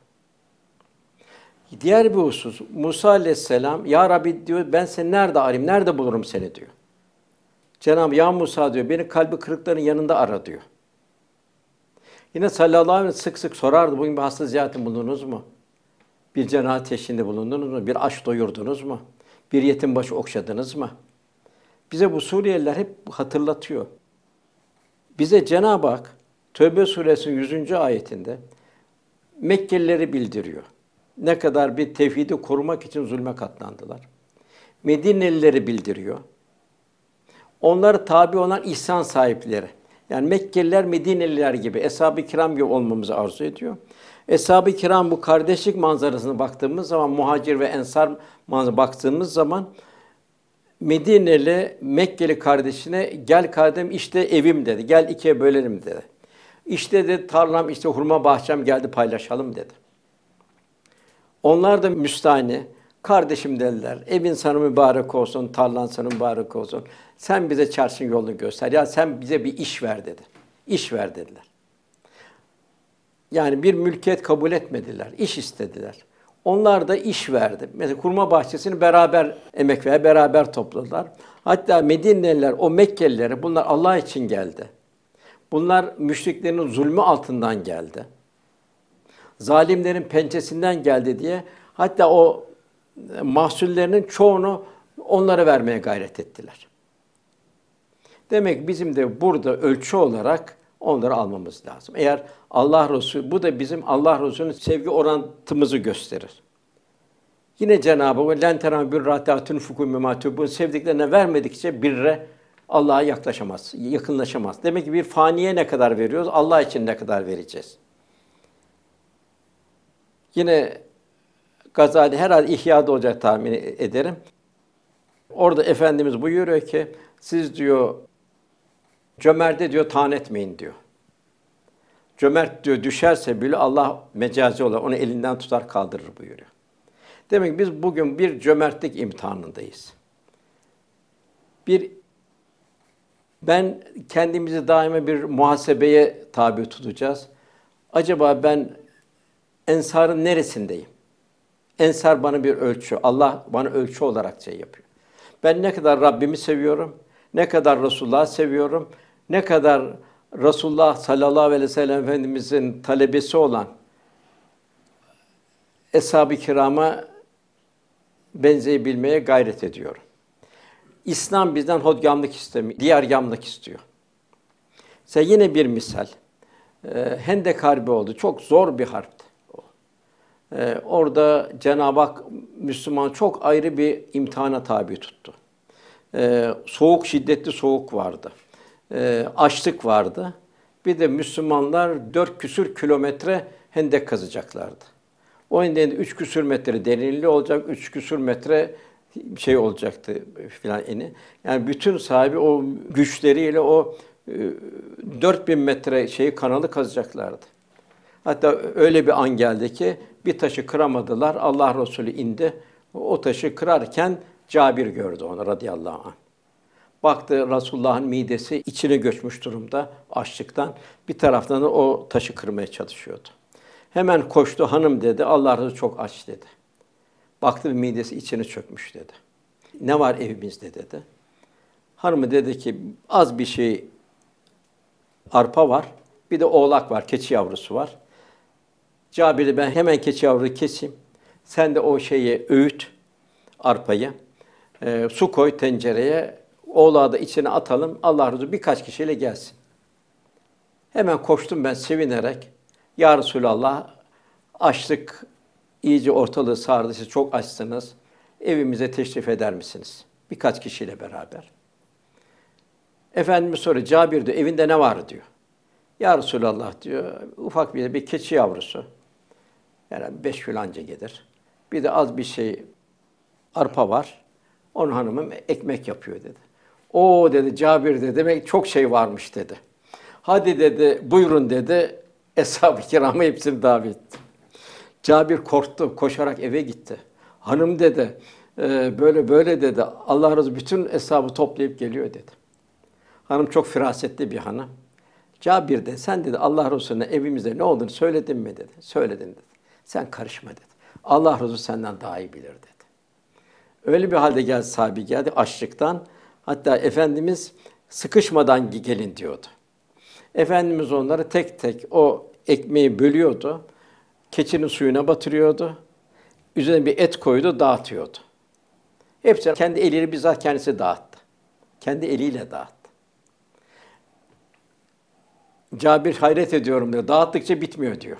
Diğer bir husus Musa aleyhisselam ya Rabbi diyor ben seni nerede arayayım, nerede bulurum seni diyor. Cenab-ı ya Musa diyor beni kalbi kırıkların yanında ara diyor. Yine sallallahu aleyhi ve sellem sık sık sorardı bugün bir hasta ziyaretinde bulundunuz mu? Bir cenaze teşhinde bulundunuz mu? Bir aç doyurdunuz mu? Bir yetim başı okşadınız mı? Bize bu Suriyeliler hep hatırlatıyor. Bize Cenab-ı Hak Tövbe suresinin 100. ayetinde Mekkelileri bildiriyor. Ne kadar bir tevhidi korumak için zulme katlandılar. Medinelileri bildiriyor. Onları tabi olan ihsan sahipleri. Yani Mekkeliler Medineliler gibi, Eshab-ı Kiram gibi olmamızı arzu ediyor. Eshab-ı Kiram bu kardeşlik manzarasına baktığımız zaman, muhacir ve ensar manzarasına baktığımız zaman Medineli Mekkeli kardeşine gel kardeşim işte evim dedi. Gel ikiye bölelim dedi. İşte de tarlam, işte hurma bahçem geldi paylaşalım dedi. Onlar da müstahni, kardeşim dediler. Evin sana mübarek olsun, tarlan sana mübarek olsun. Sen bize çarşın yolunu göster. Ya sen bize bir iş ver dedi. İş ver dediler. Yani bir mülkiyet kabul etmediler. iş istediler. Onlar da iş verdi. Mesela kurma bahçesini beraber emek ve beraber topladılar. Hatta Medineliler o Mekkelilere bunlar Allah için geldi. Bunlar müşriklerin zulmü altından geldi. Zalimlerin pençesinden geldi diye hatta o mahsullerinin çoğunu onlara vermeye gayret ettiler. Demek bizim de burada ölçü olarak onları almamız lazım. Eğer Allah Resulü, bu da bizim Allah Resulü'nün sevgi orantımızı gösterir. Yine Cenab-ı Hak len teram bir rahatun fukum mimatubun sevdiklerine vermedikçe birre Allah'a yaklaşamaz, yakınlaşamaz. Demek ki bir faniye ne kadar veriyoruz, Allah için ne kadar vereceğiz. Yine Gazali herhalde İhya'da olacak tahmin ederim. Orada Efendimiz buyuruyor ki, siz diyor, cömerte diyor, taan etmeyin diyor. Cömert diyor, düşerse bile Allah mecazi olarak onu elinden tutar kaldırır buyuruyor. Demek ki biz bugün bir cömertlik imtihanındayız. Bir ben kendimizi daima bir muhasebeye tabi tutacağız. Acaba ben ensarın neresindeyim? Ensar bana bir ölçü, Allah bana ölçü olarak şey yapıyor. Ben ne kadar Rabbimi seviyorum, ne kadar Resulullah'ı seviyorum, ne kadar Resulullah sallallahu aleyhi ve sellem Efendimizin talebesi olan Eshab-ı kirama benzeyebilmeye gayret ediyorum. İslam bizden hodgamlık istemiyor, diğer yamlık istiyor. Sen yine bir misal. Ee, Hendek Harbi oldu. Çok zor bir harpti. Ee, orada Cenab-ı Hak Müslüman çok ayrı bir imtihana tabi tuttu. Ee, soğuk, şiddetli soğuk vardı. Ee, açlık vardı. Bir de Müslümanlar dört küsür kilometre hendek kazacaklardı. O nedenle üç küsür metre derinliği olacak, üç küsür metre şey olacaktı filan eni. Yani bütün sahibi o güçleriyle o e, 4000 metre şeyi kanalı kazacaklardı. Hatta öyle bir an geldi ki bir taşı kıramadılar. Allah Resulü indi. O taşı kırarken Cabir gördü onu radıyallahu anh. Baktı Resulullah'ın midesi içine göçmüş durumda açlıktan. Bir taraftan da o taşı kırmaya çalışıyordu. Hemen koştu hanım dedi. Allah Resulü çok aç dedi. Baktı midesi içine çökmüş dedi. Ne var evimizde dedi. Hanımı dedi ki az bir şey arpa var. Bir de oğlak var, keçi yavrusu var. Cabir'i ben hemen keçi yavruyu keseyim. Sen de o şeyi öğüt, arpayı. E, su koy tencereye, oğlağı da içine atalım. Allah razı birkaç kişiyle gelsin. Hemen koştum ben sevinerek. Ya Resulallah açlık iyice ortalığı sardı. Siz çok açsınız. Evimize teşrif eder misiniz? Birkaç kişiyle beraber. Efendimiz soruyor, Cabir diyor, evinde ne var diyor. Ya Resulallah diyor, ufak bir, bir keçi yavrusu. Yani beş filanca gelir. Bir de az bir şey arpa var. Onun hanımım ekmek yapıyor dedi. O dedi Cabir dedi demek çok şey varmış dedi. Hadi dedi buyurun dedi. Eshab-ı kiramı hepsini davet etti. Cabir korktu, koşarak eve gitti. Hanım dedi, e, böyle böyle dedi. Allah razı bütün hesabı toplayıp geliyor dedi. Hanım çok firasetli bir hanım. Cabir de sen dedi Allah Resulüne evimizde ne olduğunu söyledin mi dedi. Söyledin dedi. Sen karışma dedi. Allah Resulü senden daha iyi bilir dedi. Öyle bir halde geldi sahibi geldi açlıktan. Hatta Efendimiz sıkışmadan gelin diyordu. Efendimiz onları tek tek o ekmeği bölüyordu. Keçinin suyuna batırıyordu. Üzerine bir et koydu, dağıtıyordu. Hepsini kendi eliyle bizzat kendisi dağıttı. Kendi eliyle dağıttı. Cabir hayret ediyorum diyor. Dağıttıkça bitmiyor diyor.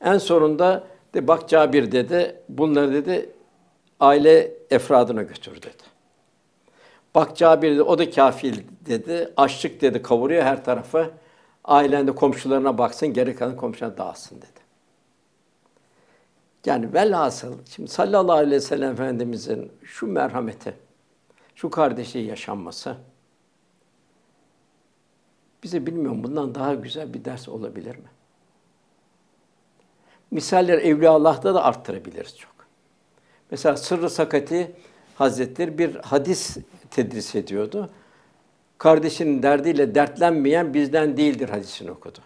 En sonunda de bak Cabir dedi, bunları dedi aile efradına götür dedi. Bak Cabir dedi, o da kafil dedi, açlık dedi, kavuruyor her tarafı. Ailende komşularına baksın, geri kalan komşularına dağılsın dedi. Yani velhasıl, şimdi sallallahu aleyhi ve sellem Efendimizin şu merhameti, şu kardeşliği yaşanması, bize bilmiyorum bundan daha güzel bir ders olabilir mi? Misaller Evliya Allah'ta da arttırabiliriz çok. Mesela Sırrı Sakati Hazretleri bir hadis tedris ediyordu. Kardeşinin derdiyle dertlenmeyen bizden değildir hadisini okudu.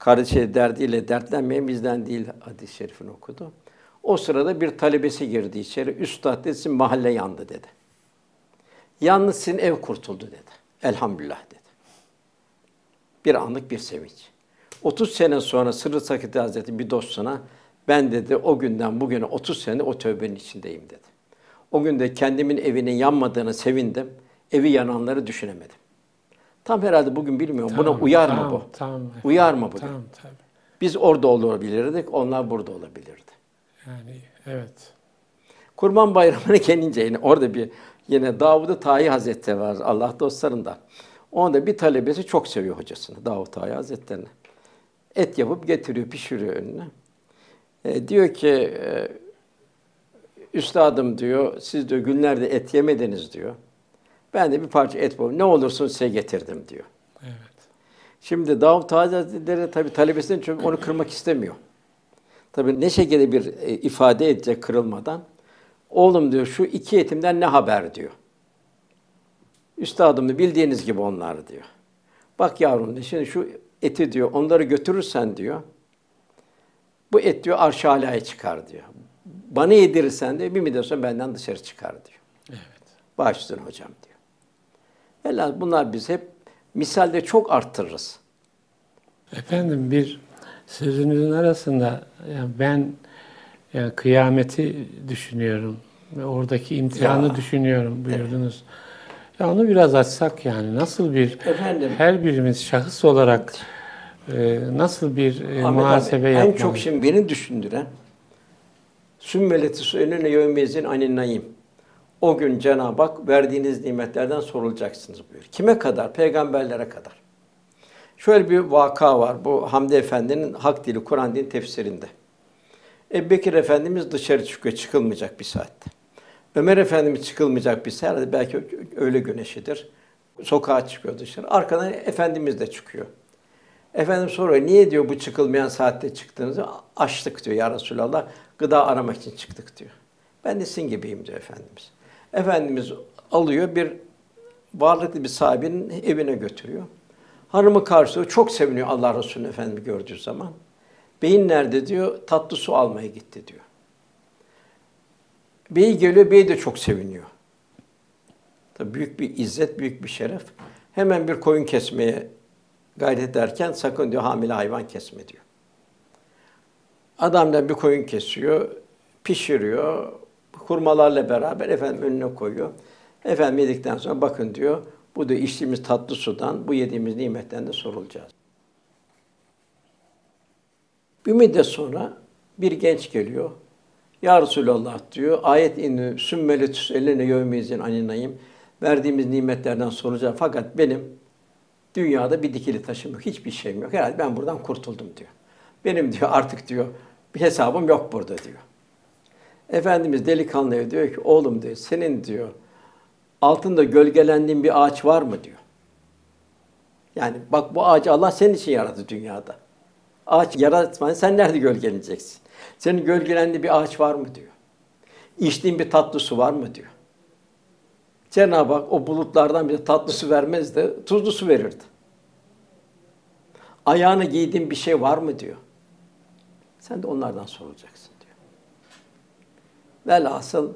Kardeşi derdiyle dertlenmeyen bizden değil hadis-i şerifini okudu. O sırada bir talebesi girdi içeri. Üstad dedi, mahalle yandı dedi. Yalnız sizin ev kurtuldu dedi. Elhamdülillah dedi. Bir anlık bir sevinç. 30 sene sonra Sırrı Sakati Hazretleri bir dostuna ben dedi o günden bugüne 30 sene o tövbenin içindeyim dedi. O günde kendimin evinin yanmadığını sevindim. Evi yananları düşünemedim. Tam herhalde bugün bilmiyorum. Tamam, Buna uyar tamam, mı bu? Tamam. Uyar mı bu? Tamam tabii. Biz orada olabilirdik, onlar burada olabilirdi. Yani evet. Kurban Bayramı'na gelince yine orada bir yine Davud-u Tayi Hazretleri var Allah dostlarında. Onda bir talebesi çok seviyor hocasını Davud Tayi Hazretleri'ni. Et yapıp getiriyor, pişiriyor önüne. E, diyor ki e, üstadım diyor, siz diyor günlerde et yemediniz diyor. Ben de bir parça et buldum. Ne olursun size getirdim diyor. Evet. Şimdi Davut Hazretleri tabii talebesinin çünkü onu kırmak istemiyor. Tabii ne şekilde bir e, ifade edecek kırılmadan. Oğlum diyor şu iki etimden ne haber diyor. Üstadım bildiğiniz gibi onlar diyor. Bak yavrum diyor, şimdi şu eti diyor onları götürürsen diyor. Bu et diyor arş çıkar diyor. Bana yedirirsen de bir müddet sonra benden dışarı çıkar diyor. Evet. Başüstüne hocam diyor. Velhâsıl bunlar biz hep misalde çok arttırırız. Efendim bir sözünüzün arasında yani ben yani kıyameti düşünüyorum ve oradaki imtihanı Ya. düşünüyorum buyurdunuz. Ya onu biraz açsak yani nasıl bir Efendim? her birimiz şahıs olarak e, nasıl bir e, Ahmet muhasebe abi, yapmalı? En çok şimdi beni düşündüren Sümmeleti su'elüne yevmezin anin naim. O gün Cenab-ı Hak verdiğiniz nimetlerden sorulacaksınız buyur. Kime kadar? Peygamberlere kadar. Şöyle bir vaka var. Bu Hamdi Efendi'nin Hak Dili Kur'an Dili tefsirinde. Ebu Bekir Efendimiz dışarı çıkıyor, çıkılmayacak bir saatte. Ömer Efendimiz çıkılmayacak bir saatte, belki öğle güneşidir. Sokağa çıkıyor dışarı. Arkadan Efendimiz de çıkıyor. Efendim soruyor, niye diyor bu çıkılmayan saatte çıktığınızı? Açlık diyor ya Resulallah, gıda aramak için çıktık diyor. Ben de sizin gibiyim diyor Efendimiz. Efendimiz alıyor bir varlıklı bir sahibinin evine götürüyor. Hanımı karşılıyor, çok seviniyor Allah Resulü Efendimiz gördüğü zaman. Beyin nerede diyor, tatlı su almaya gitti diyor. Bey geliyor, bey de çok seviniyor. Tabii büyük bir izzet, büyük bir şeref. Hemen bir koyun kesmeye gayret ederken sakın diyor hamile hayvan kesme diyor. Adamdan bir koyun kesiyor, pişiriyor, hurmalarla beraber efendim önüne koyuyor. Efendim yedikten sonra bakın diyor, bu da içtiğimiz tatlı sudan, bu yediğimiz nimetten de sorulacağız. Bir müddet sonra bir genç geliyor. Ya Resulallah diyor, ayet indi, sümmeli tüselline yevmizin aninayım. Verdiğimiz nimetlerden soracağım. Fakat benim dünyada bir dikili taşım yok, hiçbir şeyim yok. Herhalde ben buradan kurtuldum diyor. Benim diyor artık diyor, bir hesabım yok burada diyor. Efendimiz delikanlıya diyor ki, oğlum diyor, senin diyor, altında gölgelendiğin bir ağaç var mı diyor. Yani bak bu ağacı Allah senin için yarattı dünyada. Ağaç yaratmayın, sen nerede gölgeleneceksin? Senin gölgelendiği bir ağaç var mı diyor. İçtiğin bir tatlı su var mı diyor. Cenab-ı Hak o bulutlardan bir tatlı su vermez de tuzlu su verirdi. Ayağına giydiğin bir şey var mı diyor. Sen de onlardan sorulacaksın. Velhasıl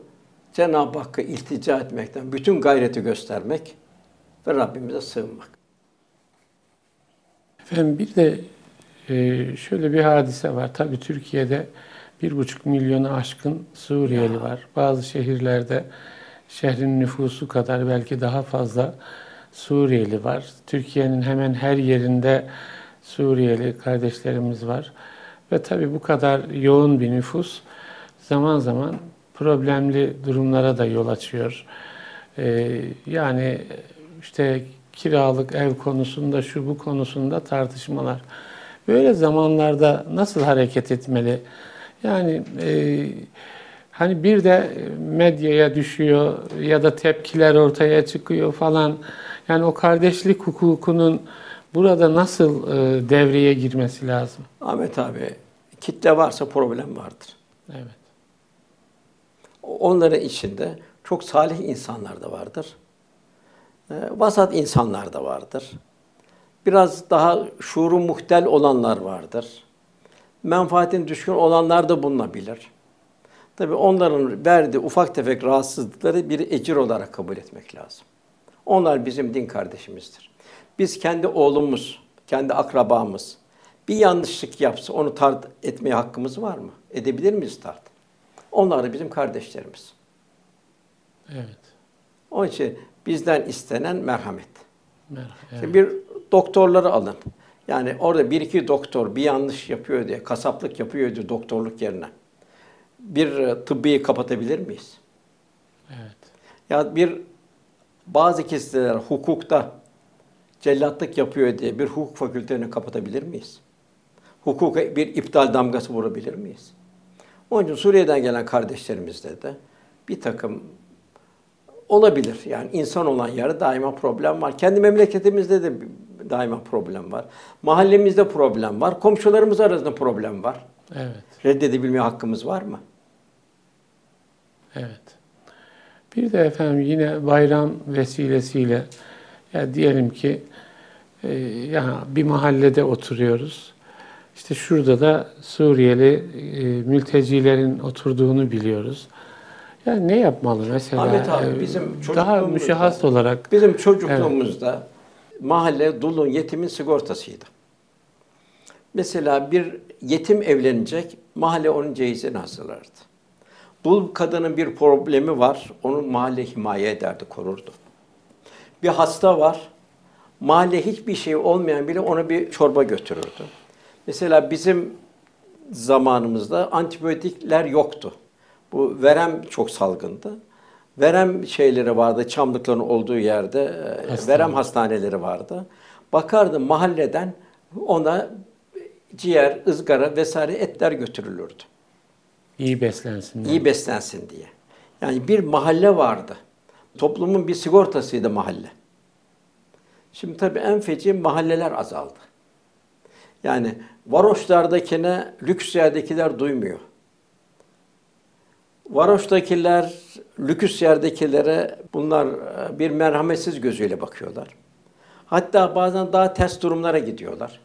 Cenab-ı Hakk'a iltica etmekten bütün gayreti göstermek ve Rabbimize sığınmak. Efendim bir de e, şöyle bir hadise var. Tabii Türkiye'de bir buçuk milyonu aşkın Suriyeli var. Bazı şehirlerde şehrin nüfusu kadar belki daha fazla Suriyeli var. Türkiye'nin hemen her yerinde Suriyeli kardeşlerimiz var. Ve tabii bu kadar yoğun bir nüfus zaman zaman problemli durumlara da yol açıyor. Ee, yani işte kiralık ev konusunda, şu bu konusunda tartışmalar. Böyle zamanlarda nasıl hareket etmeli? Yani e, hani bir de medyaya düşüyor ya da tepkiler ortaya çıkıyor falan. Yani o kardeşlik hukukunun burada nasıl e, devreye girmesi lazım? Ahmet abi, kitle varsa problem vardır. Evet. Onların içinde çok salih insanlar da vardır. E, vasat insanlar da vardır. Biraz daha şuuru muhtel olanlar vardır. Menfaatin düşkün olanlar da bulunabilir. Tabii onların verdiği ufak tefek rahatsızlıkları bir ecir olarak kabul etmek lazım. Onlar bizim din kardeşimizdir. Biz kendi oğlumuz, kendi akrabamız bir yanlışlık yapsa onu tart etmeye hakkımız var mı? Edebilir miyiz tart? Onlar da bizim kardeşlerimiz. Evet. Onun için bizden istenen merhamet. Merhaba. Şimdi bir doktorları alın. Yani orada bir iki doktor bir yanlış yapıyor diye, kasaplık yapıyor diye doktorluk yerine bir e, tıbbiyi kapatabilir miyiz? Evet. Ya bir bazı kesiler hukukta cellatlık yapıyor diye bir hukuk fakültelerini kapatabilir miyiz? Hukuka bir iptal damgası vurabilir miyiz? Onun için Suriye'den gelen kardeşlerimizde de bir takım olabilir. Yani insan olan yerde daima problem var. Kendi memleketimizde de daima problem var. Mahallemizde problem var. Komşularımız arasında problem var. Evet. Reddedebilme hakkımız var mı? Evet. Bir de efendim yine bayram vesilesiyle ya diyelim ki e, ya bir mahallede oturuyoruz. İşte şurada da Suriyeli e, mültecilerin oturduğunu biliyoruz. Yani ne yapmalı mesela? Ahmet abi, E, bizim daha müşahhas olarak Bizim çocukluğumuzda mahalle dulun yetimin sigortasıydı. Mesela bir yetim evlenecek, mahalle onun cehizini hazırlardı. Dul kadının bir problemi var, onu mahalle himaye ederdi, korurdu. Bir hasta var, mahalle hiçbir şey olmayan bile ona bir çorba götürürdü. Mesela bizim zamanımızda antibiyotikler yoktu. Bu verem çok salgındı. Verem şeyleri vardı, çamlıkların olduğu yerde, e, Hastane. verem hastaneleri vardı. Bakardı mahalleden ona ciğer, ızgara vesaire etler götürülürdü. iyi beslensin. İyi beslensin diye. Yani bir mahalle vardı. Toplumun bir sigortasıydı mahalle. Şimdi tabii en feci mahalleler azaldı. Yani varoşlardakine lüks yerdekiler duymuyor. Varoştakiler lüks yerdekilere bunlar e, bir merhametsiz gözüyle bakıyorlar. Hatta bazen daha ters durumlara gidiyorlar.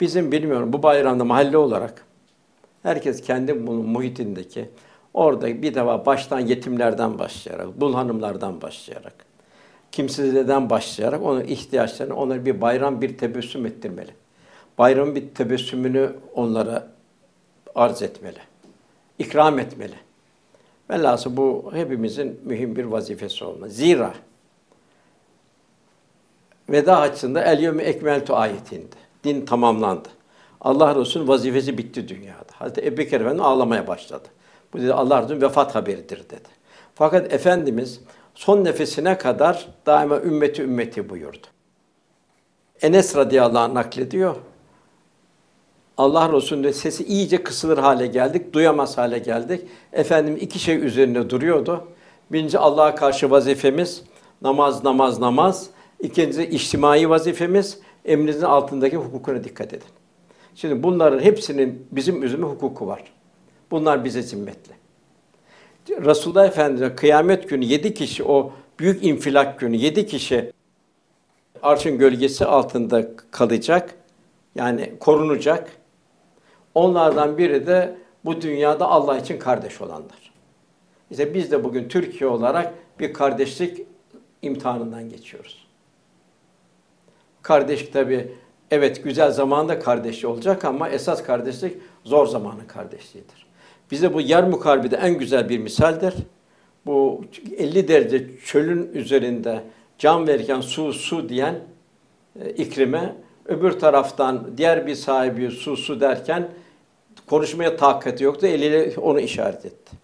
Bizim bilmiyorum bu bayramda mahalle olarak herkes kendi bunun muhitindeki orada bir defa baştan yetimlerden başlayarak, dul hanımlardan başlayarak, kimsizlerden başlayarak onun ihtiyaçlarını onlara bir bayram bir tebessüm ettirmeli. Bayramın bir tebessümünü onlara arz etmeli. ikram etmeli. Velhasıl bu hepimizin mühim bir vazifesi olmalı. Zira veda haccında el yevme ekmeltu ayetinde. Din tamamlandı. Allah Resulü'nün vazifesi bitti dünyada. Hazreti Ebu Bekir Efendi ağlamaya başladı. Bu dedi Allah Resulü'nün vefat haberidir dedi. Fakat Efendimiz son nefesine kadar daima ümmeti ümmeti buyurdu. Enes radıyallahu anh naklediyor. Allah Resulü'nün sesi iyice kısılır hale geldik, duyamaz hale geldik. Efendim iki şey üzerinde duruyordu. Birinci Allah'a karşı vazifemiz, namaz, namaz, namaz. İkincisi içtimai vazifemiz, emrinizin altındaki hukukuna dikkat edin. Şimdi bunların hepsinin bizim üzerime hukuku var. Bunlar bize zimmetli. Resulullah Efendimiz kıyamet günü yedi kişi o büyük infilak günü yedi kişi arşın gölgesi altında kalacak. Yani korunacak. Onlardan biri de bu dünyada Allah için kardeş olanlar. İşte biz de bugün Türkiye olarak bir kardeşlik imtihanından geçiyoruz. Kardeşlik tabi evet güzel zamanda kardeşliği olacak ama esas kardeşlik zor zamanın kardeşliğidir. Bize bu yer mukarbide en güzel bir misaldir. Bu 50 derece çölün üzerinde can verirken su su diyen e, ikrime öbür taraftan diğer bir sahibi su su derken konuşmaya takati yoktu. Eliyle onu işaret etti.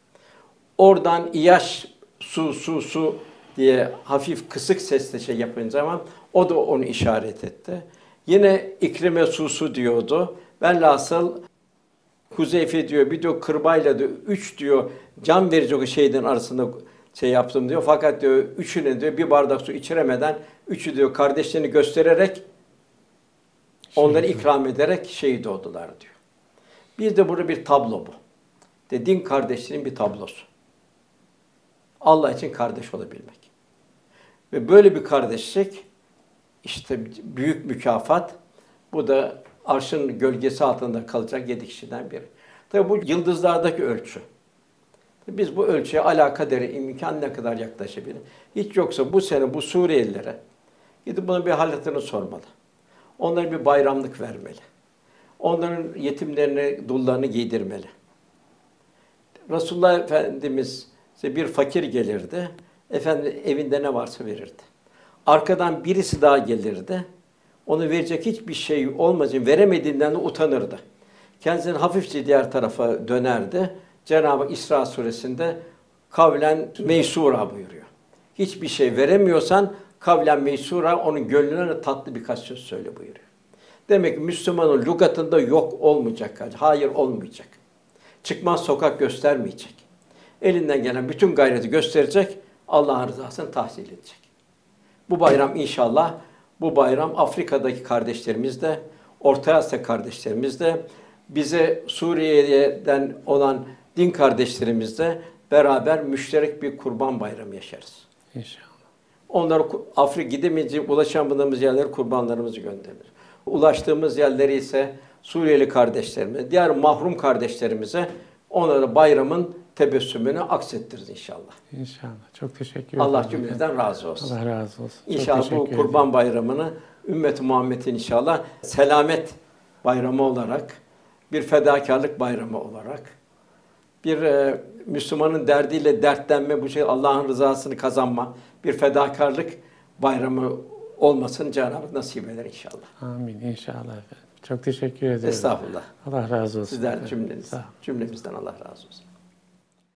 Oradan İyaş su su su diye hafif kısık sesle şey yapınca zaman o da onu işaret etti. Yine İkrime su su diyordu. Velhasıl Huzeyfe diyor bir diyor kırbayla diyor üç diyor can verecek o şeyden arasında şey yaptım diyor. Fakat diyor üçüne diyor bir bardak su içiremeden üçü diyor kardeşlerini göstererek onları ikram ederek şehit oldular diyor. Bir de burada bir tablo bu. De din kardeşliğinin bir tablosu. Allah için kardeş olabilmek. Ve böyle bir kardeşlik işte büyük mükafat. Bu da arşın gölgesi altında kalacak yedi kişiden biri. Tabi bu yıldızlardaki ölçü. Biz bu ölçüye alakadere imkan ne kadar yaklaşabilir? Hiç yoksa bu sene bu Suriyelilere gidip bunun bir haletini sormalı. Onlara bir bayramlık vermeli. Onların yetimlerine, dullarını giydirmeli. Resulullah Efendimiz işte bir fakir gelirdi. Efendi evinde ne varsa verirdi. Arkadan birisi daha gelirdi. Onu verecek hiçbir şey olmayınca veremediğinden de utanırdı. Kendisini hafifçe diğer tarafa dönerdi. Cenab-ı İsra suresinde kavlen meysura buyuruyor. Hiçbir şey veremiyorsan kavlen meysura onun gönlüne tatlı birkaç söz söyle buyuruyor. Demek ki Müslümanın lügatında yok olmayacak. Hayır olmayacak. Çıkmaz sokak göstermeyecek. Elinden gelen bütün gayreti gösterecek. Allah'ın rızasını tahsil edecek. Bu bayram inşallah bu bayram Afrika'daki kardeşlerimiz de, Orta Asya kardeşlerimiz de, bize Suriye'den olan din kardeşlerimiz de beraber müşterek bir kurban bayramı yaşarız. İnşallah. Onlara Afrika gidemeyeceği, ulaşamadığımız yerlere kurbanlarımızı göndeririz. Ulaştığımız yerleri ise Suriyeli kardeşlerimize, diğer mahrum kardeşlerimize onlara bayramın tebessümünü aksettiririz inşallah. İnşallah. Çok teşekkür ederim. Allah cümleden razı olsun. Allah razı olsun. İnşallah bu Kurban ederim. Bayramı'nı ümmet-i Muhammed'in inşallah selamet bayramı olarak, bir fedakarlık bayramı olarak, bir e, Müslümanın derdiyle dertlenme, bu şey Allah'ın rızasını kazanma, bir fedakarlık bayramı olmasını Cenab-ı nasip eder inşallah. Amin inşallah efendim. Çok teşekkür ederim. Estağfurullah. Allah razı olsun. Sizler cümleniz, cümlemizden Allah razı olsun.